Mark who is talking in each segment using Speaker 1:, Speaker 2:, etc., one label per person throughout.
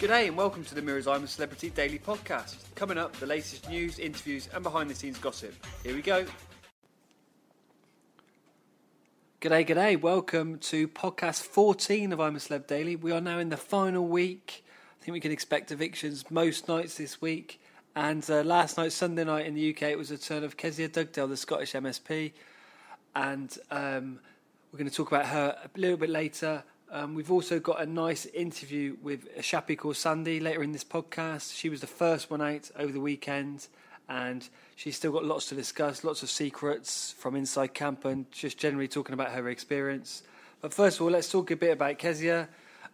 Speaker 1: G'day and welcome to the Mirrors I'm a Celebrity Daily Podcast. Coming up, the latest news, interviews, and behind the scenes gossip. Here we go. G'day, g'day. Welcome to podcast 14 of I'm a Celeb Daily. We are now in the final week. I think we can expect evictions most nights this week. And uh, last night, Sunday night in the UK, it was the turn of Kezia Dugdale, the Scottish MSP. And um, we're going to talk about her a little bit later. Um, we've also got a nice interview with a Shappi Khorsandi later in this podcast. She was the first one out over the weekend, and she's still got lots to discuss, lots of secrets from inside camp, and just generally talking about her experience. But first of all, let's talk a bit about Kezia.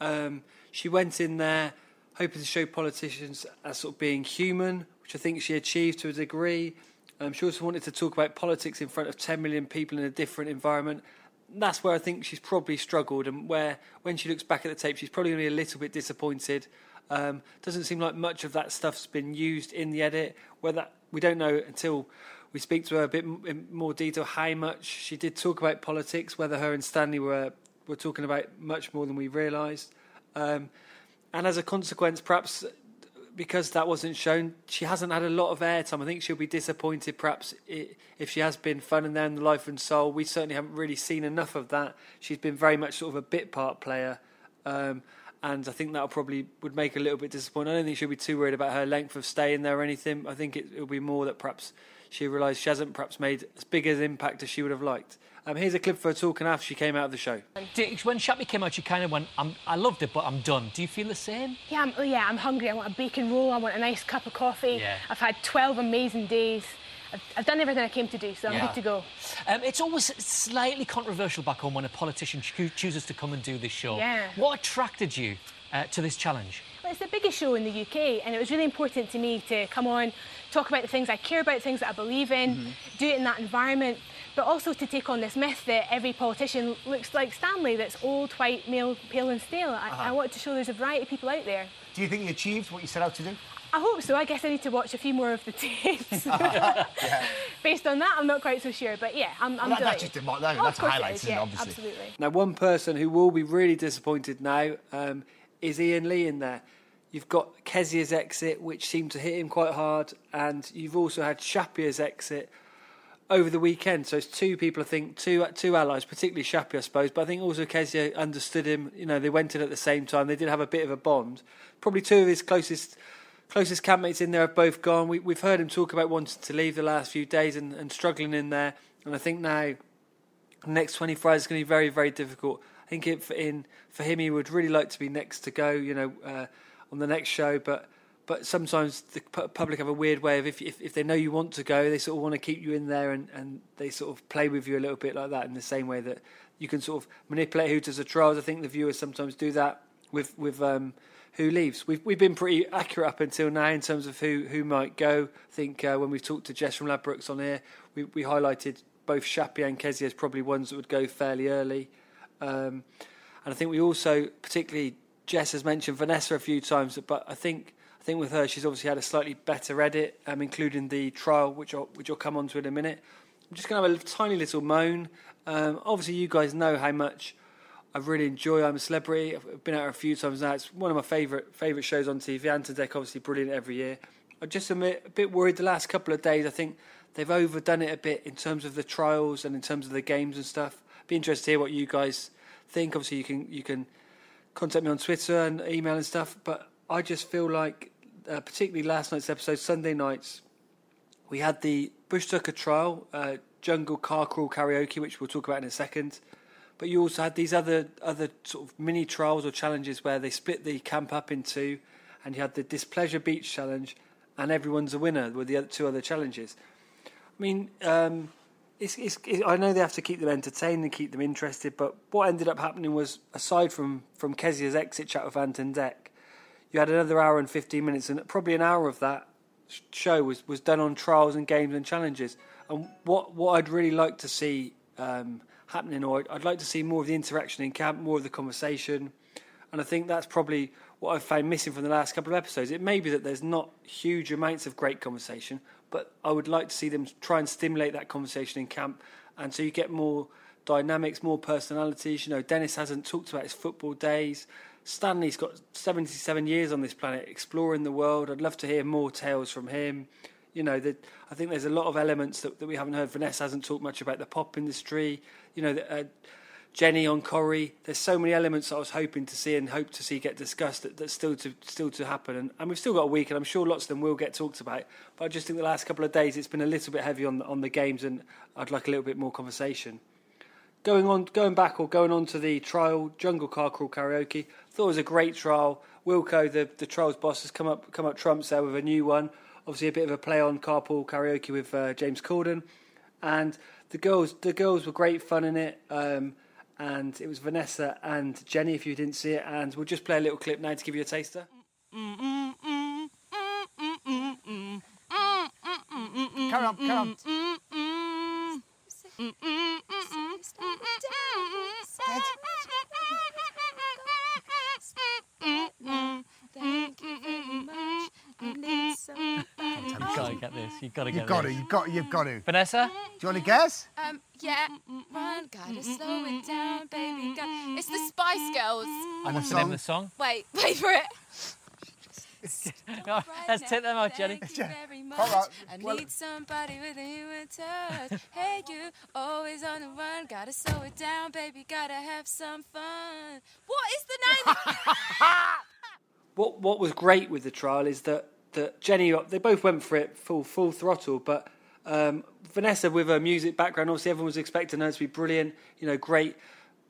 Speaker 1: Um, she went in there hoping to show politicians as sort of being human, which I think she achieved to a degree. Um, she also wanted to talk about politics in front of 10 million people in a different environment that's where I think she's probably struggled, and where when she looks back at the tape, she's probably be a little bit disappointed. Um, doesn't seem like much of that stuff's been used in the edit. Whether we don't know until we speak to her a bit in more detail how much she did talk about politics. Whether her and Stanley were were talking about much more than we realised, um, and as a consequence, perhaps because that wasn't shown, she hasn't had a lot of airtime. I think she'll be disappointed, perhaps, if she has been fun and then the life and soul. We certainly haven't really seen enough of that. She's been very much sort of a bit part player, um, and I think that'll probably would make a little bit disappointed. I don't think she'll be too worried about her length of stay in there or anything. I think it, will be more that perhaps she realised she hasn't perhaps made as big an impact as she would have liked. Um, here's a clip of her talking after she came out of the show.
Speaker 2: When Shappi came out, she kind of went, i loved it, but I'm done. Do you feel the same?
Speaker 3: Yeah, I'm, oh, yeah, I'm hungry. I want a bacon roll. I want a nice cup of coffee. Yeah. I've had 12 amazing days. I've, I've done everything I came to do, so I'm yeah. good to go.
Speaker 2: Um, it's always slightly controversial back home when a politician cho chooses to come and do this show.
Speaker 3: Yeah.
Speaker 2: What attracted you uh, to this challenge?
Speaker 3: Well, it's the biggest show in the UK, and it was really important to me to come on, talk about the things I care about, things that I believe in, mm -hmm. do it in that environment but also to take on this myth that every politician looks like Stanley, that's old, white, male, pale and stale. I, uh -huh. I want to show there's a variety of people out there.
Speaker 4: Do you think you achieved what you set out to do?
Speaker 3: I hope so. I guess I need to watch a few more of the tapes. yeah. Based on that, I'm not quite so sure. But yeah, I'm, I'm
Speaker 4: well, that, That's just a, that, oh, that's highlights, yeah, obviously.
Speaker 3: Absolutely.
Speaker 1: Now, one person who will be really disappointed now um, is Iain Lee in there. You've got Kezia's exit, which seemed to hit him quite hard, and you've also had Shappi's exit, over the weekend. So it's two people, I think, two two allies, particularly Shappi, I suppose. But I think also Kezia understood him. You know, they went in at the same time. They did have a bit of a bond. Probably two of his closest closest campmates in there have both gone. We, have heard him talk about wanting to leave the last few days and, and struggling in there. And I think now the next 24 hours is going to be very, very difficult. I think it, in, for him, he would really like to be next to go, you know, uh, on the next show. But but sometimes the public have a weird way of if, if, if they know you want to go, they sort of want to keep you in there and, and they sort of play with you a little bit like that in the same way that you can sort of manipulate who does the trials. I think the viewers sometimes do that with with um, who leaves. We've we've been pretty accurate up until now in terms of who who might go. I think uh, when we've talked to Jess from Ladbrokes on here, we we highlighted both Shappi and Kezia as probably ones that would go fairly early. Um, and I think we also, particularly Jess has mentioned Vanessa a few times, but I think I think with her, she's obviously had a slightly better edit, um, including the trial, which I'll, which I'll come on to in a minute. I'm just going to have a tiny little moan. Um, obviously, you guys know how much I really enjoy I'm a Celebrity. I've been out a few times now. It's one of my favourite favourite shows on TV. Ant and Dec, obviously, brilliant every year. I'm just a bit, a bit worried the last couple of days. I think they've overdone it a bit in terms of the trials and in terms of the games and stuff. Be interested to hear what you guys think. Obviously, you can you can contact me on Twitter and email and stuff. But I just feel like, uh, particularly last night's episode, Sunday nights, we had the Bush Tucker trial, uh, Jungle Car Crawl Karaoke, which we'll talk about in a second. But you also had these other other sort of mini trials or challenges where they split the camp up in two, and you had the Displeasure Beach challenge, and everyone's a winner with the other, two other challenges. I mean, um, it's, it's, it, I know they have to keep them entertained and keep them interested, but what ended up happening was, aside from from Kezia's exit chat with Anton and Dec, you had another hour and 15 minutes, and probably an hour of that show was, was done on trials and games and challenges. And what, what I'd really like to see um, happening, or I'd, like to see more of the interaction in camp, more of the conversation. And I think that's probably what I've found missing from the last couple of episodes. It may be that there's not huge amounts of great conversation, but I would like to see them try and stimulate that conversation in camp, and so you get more dynamics, more personalities. You know, Dennis hasn't talked about his football days. Stanley's got 77 years on this planet, exploring the world. I'd love to hear more tales from him. You know, the, I think there's a lot of elements that, that we haven't heard. Vanessa hasn't talked much about the pop industry. You know, the, uh, Jenny on Corrie. There's so many elements I was hoping to see and hope to see get discussed that, that's still to still to happen. And, and we've still got a week, and I'm sure lots of them will get talked about. But I just think the last couple of days it's been a little bit heavy on on the games, and I'd like a little bit more conversation. Going on, going back or going on to the trial, Jungle Car Crawl Karaoke. Thought it was a great trial. Wilco, the the trials boss, has come up come up trumps there with a new one. Obviously, a bit of a play on Carpool Karaoke with uh, James Corden, and the girls the girls were great fun in it. Um, and it was Vanessa and Jenny, if you didn't see it. And we'll just play a little clip now to give you a taster. Carry
Speaker 4: on, carry on.
Speaker 2: You've got to get this. You've got to get
Speaker 4: You've got
Speaker 2: this.
Speaker 4: to, you've got, you've got to.
Speaker 2: Vanessa?
Speaker 4: Do you want to guess?
Speaker 5: Um, yeah. Run, gotta mm, mm, slow it mm, down, baby. Got... It's the Spice Girls.
Speaker 2: And what's the name of the song?
Speaker 5: Wait, wait for it.
Speaker 2: No, let's take them out, Jenny.
Speaker 5: Thank you very much.
Speaker 4: All right,
Speaker 5: I
Speaker 4: well-
Speaker 5: need somebody with a human touch. hey, you, always on the run. Gotta slow it down, baby. Gotta have some fun. What is the name?
Speaker 1: What what was great with the trial is that that Jenny they both went for it full full throttle, but um, Vanessa with her music background, obviously everyone was expecting her to be brilliant. You know, great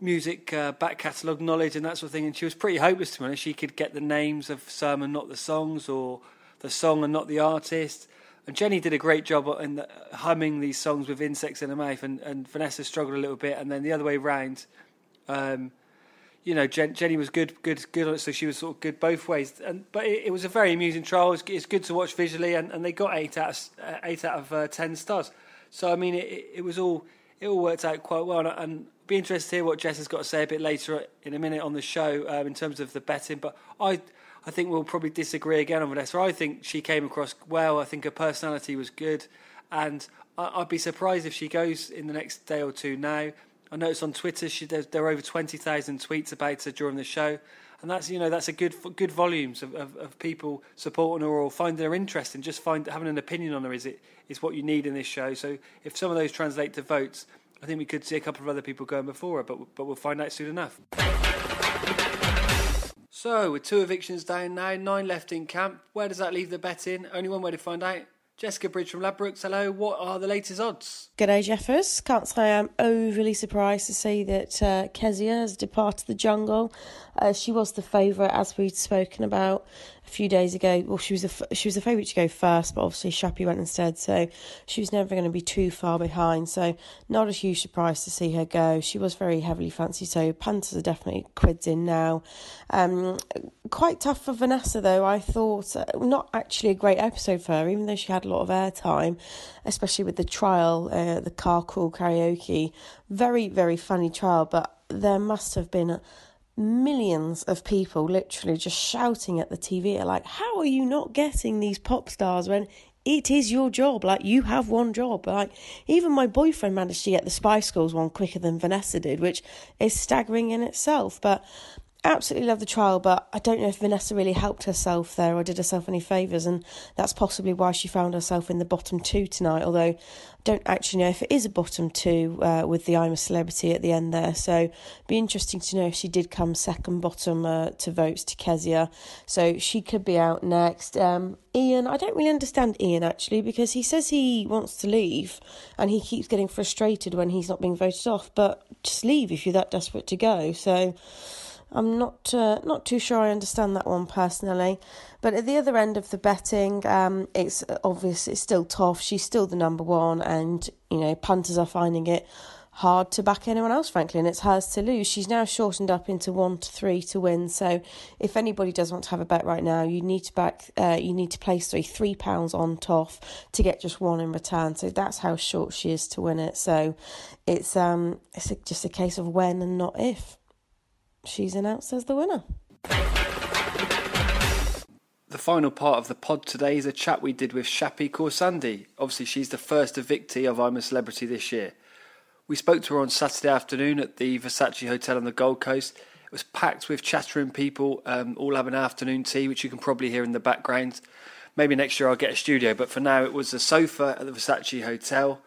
Speaker 1: music uh, back catalogue knowledge and that sort of thing. And she was pretty hopeless to honest. She could get the names of some and not the songs, or the song and not the artist. And Jenny did a great job in the, humming these songs with insects in her mouth, and, and Vanessa struggled a little bit. And then the other way round, um, you know, Jen, Jenny was good, good, good on it, so she was sort of good both ways. And but it, it was a very amusing trial. It's, good to watch visually, and, and they got eight out of uh, eight out of uh, ten stars. So I mean, it, it, it was all it all worked out quite well, and, and be interested to hear what Jess has got to say a bit later in a minute on the show um, in terms of the betting. But I I think we'll probably disagree again on Vanessa. I think she came across well. I think her personality was good, and I, I'd be surprised if she goes in the next day or two now. I noticed on Twitter she, there, there are over twenty thousand tweets about her during the show, and that's you know that's a good good volumes of, of, of people supporting her or finding her interesting. Just find having an opinion on her is it is what you need in this show. So if some of those translate to votes, I think we could see a couple of other people going before her, but but we'll find out soon enough. So with two evictions down now, nine left in camp. Where does that leave the betting? Only one way to find out. Jessica Bridge from Ladbrokes. Hello. What are the latest odds?
Speaker 6: G'day, Jeffers. Can't say I'm overly surprised to see that uh, Kezia has departed the jungle. Uh, she was the favourite, as we'd spoken about a few days ago. Well, she was a she was the favourite to go first, but obviously Shappi went instead, so she was never going to be too far behind. So not a huge surprise to see her go. She was very heavily fancied, so Panthers are definitely quids in now. Um, quite tough for Vanessa though. I thought uh, not actually a great episode for her, even though she had a lot of airtime, especially with the trial, uh, the car crawl karaoke. Very very funny trial, but there must have been millions of people literally just shouting at the TV, like, how are you not getting these pop stars when it is your job? Like, you have one job. Like, even my boyfriend managed to get the Spice Girls one quicker than Vanessa did, which is staggering in itself. But absolutely love the trial, but I don't know if Vanessa really helped herself there or did herself any favours, and that's possibly why she found herself in the bottom two tonight. Although I don't actually know if it is a bottom two uh, with the I'm a Celebrity at the end there, so be interesting to know if she did come second bottom uh, to votes to Kezia, so she could be out next. Um, Iain, I don't really understand Iain actually because he says he wants to leave and he keeps getting frustrated when he's not being voted off, but just leave if you're that desperate to go. So. I'm not uh, not too sure I understand that one personally, but at the other end of the betting, um, it's obvious it's still tough. She's still the number one, and you know punters are finding it hard to back anyone else, frankly, and it's hers to lose. She's now shortened up into one to three to win. So if anybody does want to have a bet right now, you need to back, uh, you need to place three three pounds on Toff to get just one in return. So that's how short she is to win it. So it's um it's just a case of when and not if she's announced as the winner.
Speaker 1: The final part of the pod today is a chat we did with Shappi Khorsandi. Obviously, she's the first evictee of I'm a Celebrity this year. We spoke to her on Saturday afternoon at the Versace Hotel on the Gold Coast. It was packed with chattering people, um, all having afternoon tea, which you can probably hear in the background. Maybe next year I'll get a studio, but for now it was a sofa at the Versace Hotel.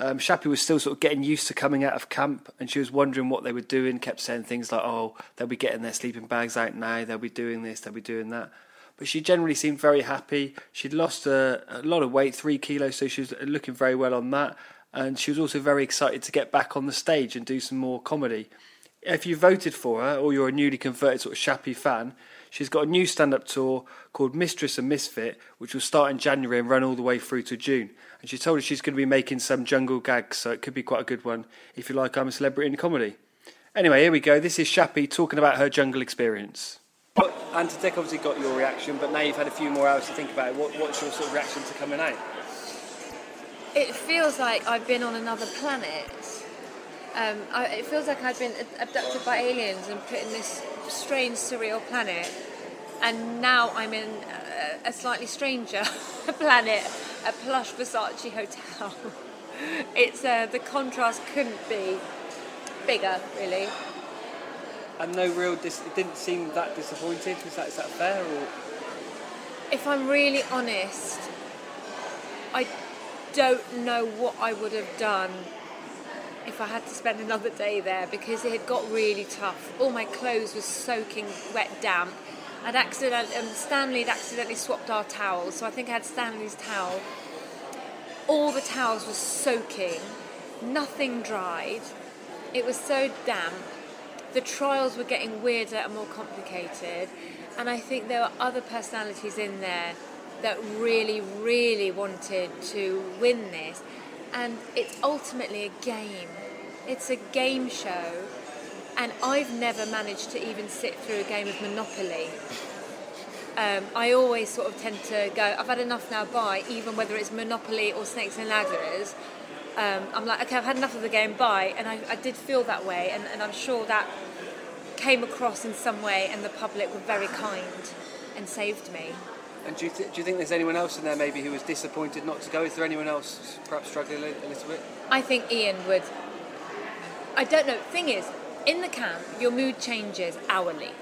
Speaker 1: Um, Shappi was still sort of getting used to coming out of camp, and she was wondering what they were doing. Kept saying things like, "Oh, they'll be getting their sleeping bags out now. They'll be doing this. They'll be doing that." But she generally seemed very happy. She'd lost a, a lot of weight, three kilos, so she was looking very well on that and she was also very excited to get back on the stage and do some more comedy. If you voted for her or you're a newly converted sort of Shappi fan, she's got a new stand up tour called Mistress and Misfit, which will start in January and run all the way through to June. And she told us she's going to be making some jungle gags, so it could be quite a good one if you like I'm a Celebrity in Comedy. Anyway, here we go. This is Shappi talking about her jungle experience. Well, Ant and Dec obviously got your reaction, but now you've had a few more hours to think about it. What, what's your sort of reaction to coming out?
Speaker 7: it feels like I've been on another planet. Um, I, it feels like I've been abducted by aliens and put in this strange, surreal planet, and now I'm in a, a slightly stranger planet, a plush Versace hotel. it's uh, the contrast couldn't be bigger, really.
Speaker 1: And no real, dis- it didn't seem that disappointed. Is that is that fair or?
Speaker 7: If I'm really honest, I don't know what I would have done if I had to spend another day there because it had got really tough. All my clothes were soaking wet, damp. I'd accidentally, um, Stanley had accidentally swapped our towels, so I think I had Stanley's towel. All the towels were soaking, nothing dried. It was so damp. The trials were getting weirder and more complicated, and I think there were other personalities in there that really, really wanted to win this. And it's ultimately a game. It's a game show. And I've never managed to even sit through a game of Monopoly. Um, I always sort of tend to go, I've had enough now, bye, even whether it's Monopoly or Snakes and Ladders. Um, I'm like, okay, I've had enough of the game, bye. And I, I did feel that way, and, and I'm sure that came across in some way, and the public were very kind and saved me.
Speaker 1: And do you, th- do you think there's anyone else in there maybe who was disappointed not to go? Is there anyone else perhaps struggling a, a little bit?
Speaker 7: I think Iain would. I don't know. Thing is, in the camp, your mood changes hourly.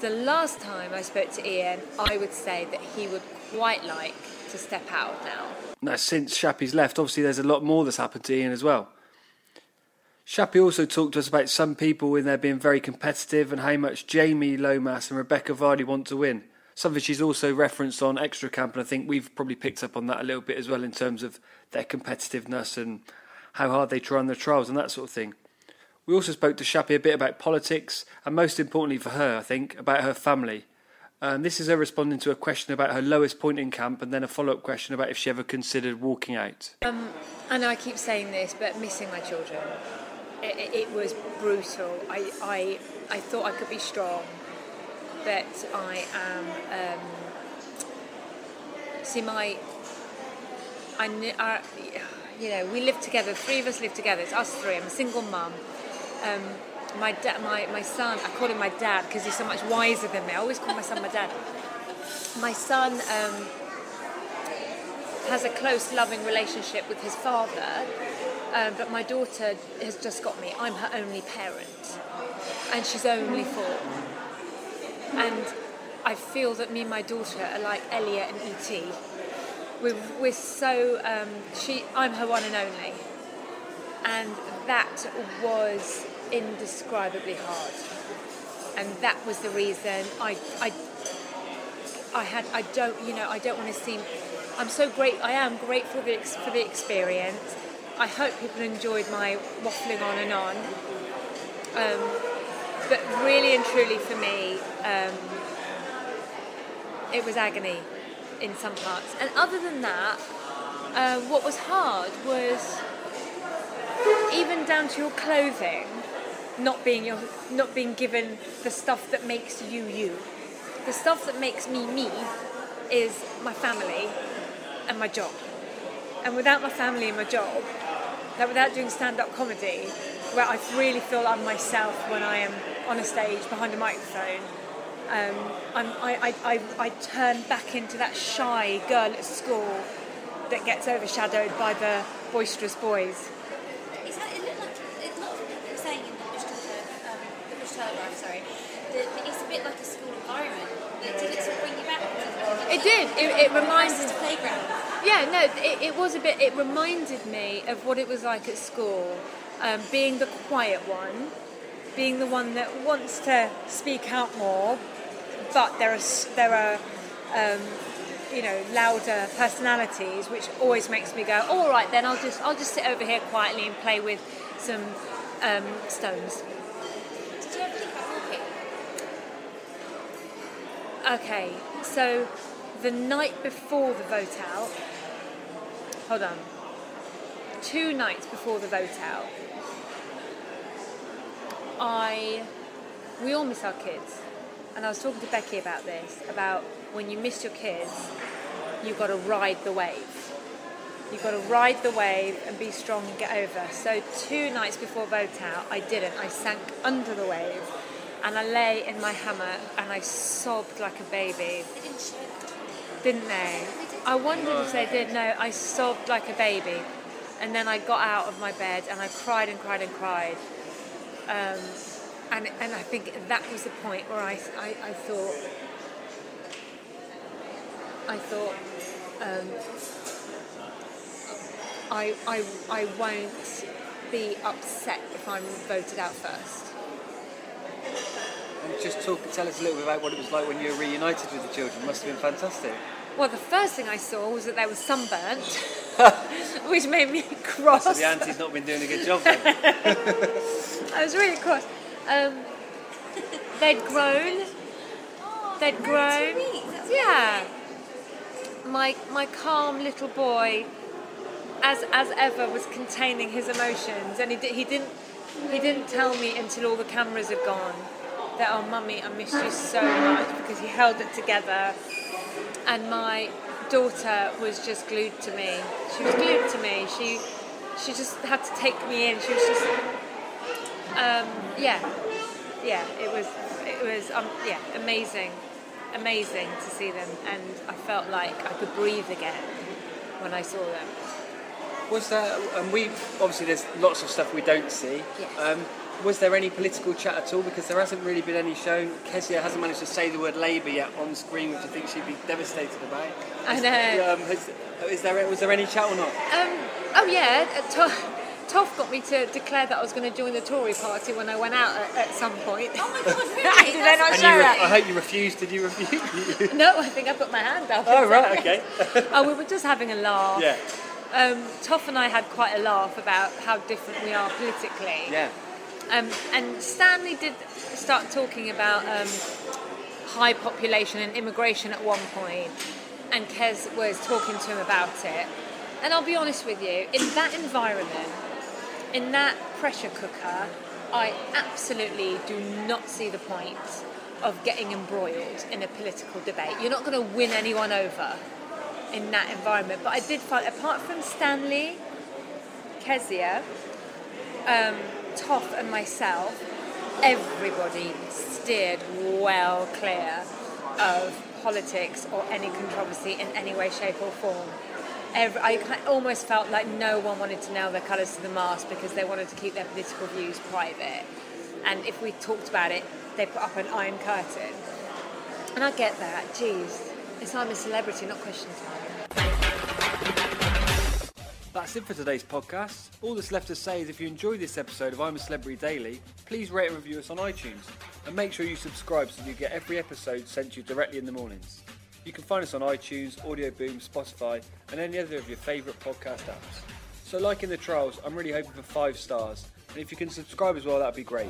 Speaker 7: The last time I spoke to Iain, I would say that he would quite like to step out now.
Speaker 1: Now, since Shappi's left, obviously there's a lot more that's happened to Iain as well. Shappi also talked to us about some people in there being very competitive and how much Jamie Lomas and Rebecca Vardy want to win something she's also referenced on Extra Camp, and I think we've probably picked up on that a little bit as well in terms of their competitiveness and how hard they try on their trials and that sort of thing. We also spoke to Shappi a bit about politics, and most importantly for her, I think, about her family. And this is her responding to a question about her lowest point in camp, and then a follow up question about if she ever considered walking out.
Speaker 7: Um, I know I keep saying this, but missing my children. It, it was brutal. I, I, I thought I could be strong that I am. Um, see, my. I, I, you know, we live together. Three of us live together. It's us three. I'm a single mum. Um, my dad, my, my son. I call him my dad because he's so much wiser than me. I always call my son my dad. My son um, has a close, loving relationship with his father, um, but my daughter has just got me. I'm her only parent, and she's only four and I feel that me and my daughter are like Elliott and E.T. We're, we're so um, she I'm her one and only, and that was indescribably hard, and that was the reason I I I had I don't you know I don't want to seem I'm so great I am grateful for the, experience. I hope people enjoyed my waffling on and on. Um, but really and truly for me, um, it was agony in some parts. And other than that, uh, what was hard was even down to your clothing, not being your, not being given the stuff that makes you you. The stuff that makes me me is my family and my job. And without my family and my job, like without doing stand-up comedy, where I really feel I'm myself when I am on a stage behind a microphone, um, I, I, I, I turn back into that shy girl at school that gets overshadowed by the boisterous boys.
Speaker 5: It's, it looked like saying in the Bush um, the sorry, that it's a bit like a school environment. Did it sort of bring you back.
Speaker 7: It did. It, it reminds
Speaker 5: us playground.
Speaker 7: Yeah, no, it, it was a bit. It reminded me of what it was like at school, um, being the quiet one being the one that wants to speak out more, but there are there are, um, you know, louder personalities, which always makes me go, all right, then I'll just I'll just sit over here quietly and play with some um, stones.
Speaker 5: Did you ever think about walking?
Speaker 7: Okay, so the night before the vote out, hold on, two nights before the vote out, I, we all miss our kids. And I was talking to Becky about this, about when you miss your kids, you've got to ride the wave. You've got to ride the wave and be strong and get over. So two nights before vote out, I didn't. I sank under the wave and I lay in my hammock and I sobbed like a baby.
Speaker 5: They didn't show that.
Speaker 7: Didn't they? I wondered if they did. No, I sobbed like a baby. And then I got out of my bed and I cried and cried and cried. Um, and, and I think that was the point where I, I, I thought, I thought, um, I, I, I won't be upset if I'm voted out first.
Speaker 1: And just talk, tell us a little bit about what it was like when you were reunited with the children. It Must have been fantastic.
Speaker 7: Well, the first thing I saw was that they were sunburnt, which made me cross.
Speaker 1: So the auntie's not been doing a good job then.
Speaker 7: I was really cross. Um, they'd grown. They'd grown. Yeah. My my calm little boy, as as ever, was containing his emotions, and he di- he didn't he didn't tell me until all the cameras had gone that oh mummy I miss you so much because he held it together, and my daughter was just glued to me. She was glued to me. She she just had to take me in. She was just um, yeah, yeah. It was it was um, yeah amazing, amazing to see them, and I felt like I could breathe again when I saw them.
Speaker 1: Was there, and we, obviously there's lots of stuff we don't see.
Speaker 7: Yes.
Speaker 1: Um, was there any political chat at all? Because there hasn't really been any shown. Kezia hasn't managed to say the word Labour yet on screen, which I think she'd be devastated about.
Speaker 7: I know.
Speaker 1: Um, has, is there, was there any chat or not?
Speaker 7: Um, oh yeah, uh, Toff got me to declare that I was going to join the Tory party when I went out at, at some point.
Speaker 5: Oh my God, really?
Speaker 7: Did they not
Speaker 1: And
Speaker 7: show
Speaker 1: re-
Speaker 7: that?
Speaker 1: I hope you refused. Did you refuse?
Speaker 7: No, I think I put my hand up.
Speaker 1: oh, right, okay.
Speaker 7: oh, we were just having a laugh.
Speaker 1: yeah,
Speaker 7: Um, Toff and I had quite a laugh about how different we are politically.
Speaker 1: yeah.
Speaker 7: Um, and Stanley did start talking about um, high population and immigration at one point, and Kez was talking to him about it. And I'll be honest with you, in that environment, in that pressure cooker, I absolutely do not see the point of getting embroiled in a political debate. You're not going to win anyone over in that environment. But I did find, apart from Stanley, Kezia, um, Toff and myself, everybody steered well clear of politics or any controversy in any way, shape or form. Every, I almost felt like no one wanted to nail their colours to the mast because they wanted to keep their political views private. And if we talked about it, they put up an iron curtain. And I get that, Jeez, It's I'm a celebrity, not question time.
Speaker 1: That's it for today's podcast. All that's left to say is if you enjoyed this episode of I'm a Celebrity Daily, please rate and review us on iTunes. And make sure you subscribe so you get every episode sent to you directly in the mornings. You can find us on iTunes, Audio Boom, Spotify, and any other of your favourite podcast apps. So, like in the trials, I'm really hoping for five stars. And if you can subscribe as well, that'd be great.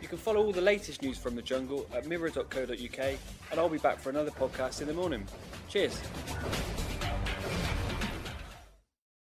Speaker 1: You can follow all the latest news from the jungle at mirror.co.uk, and I'll be back for another podcast in the morning. Cheers.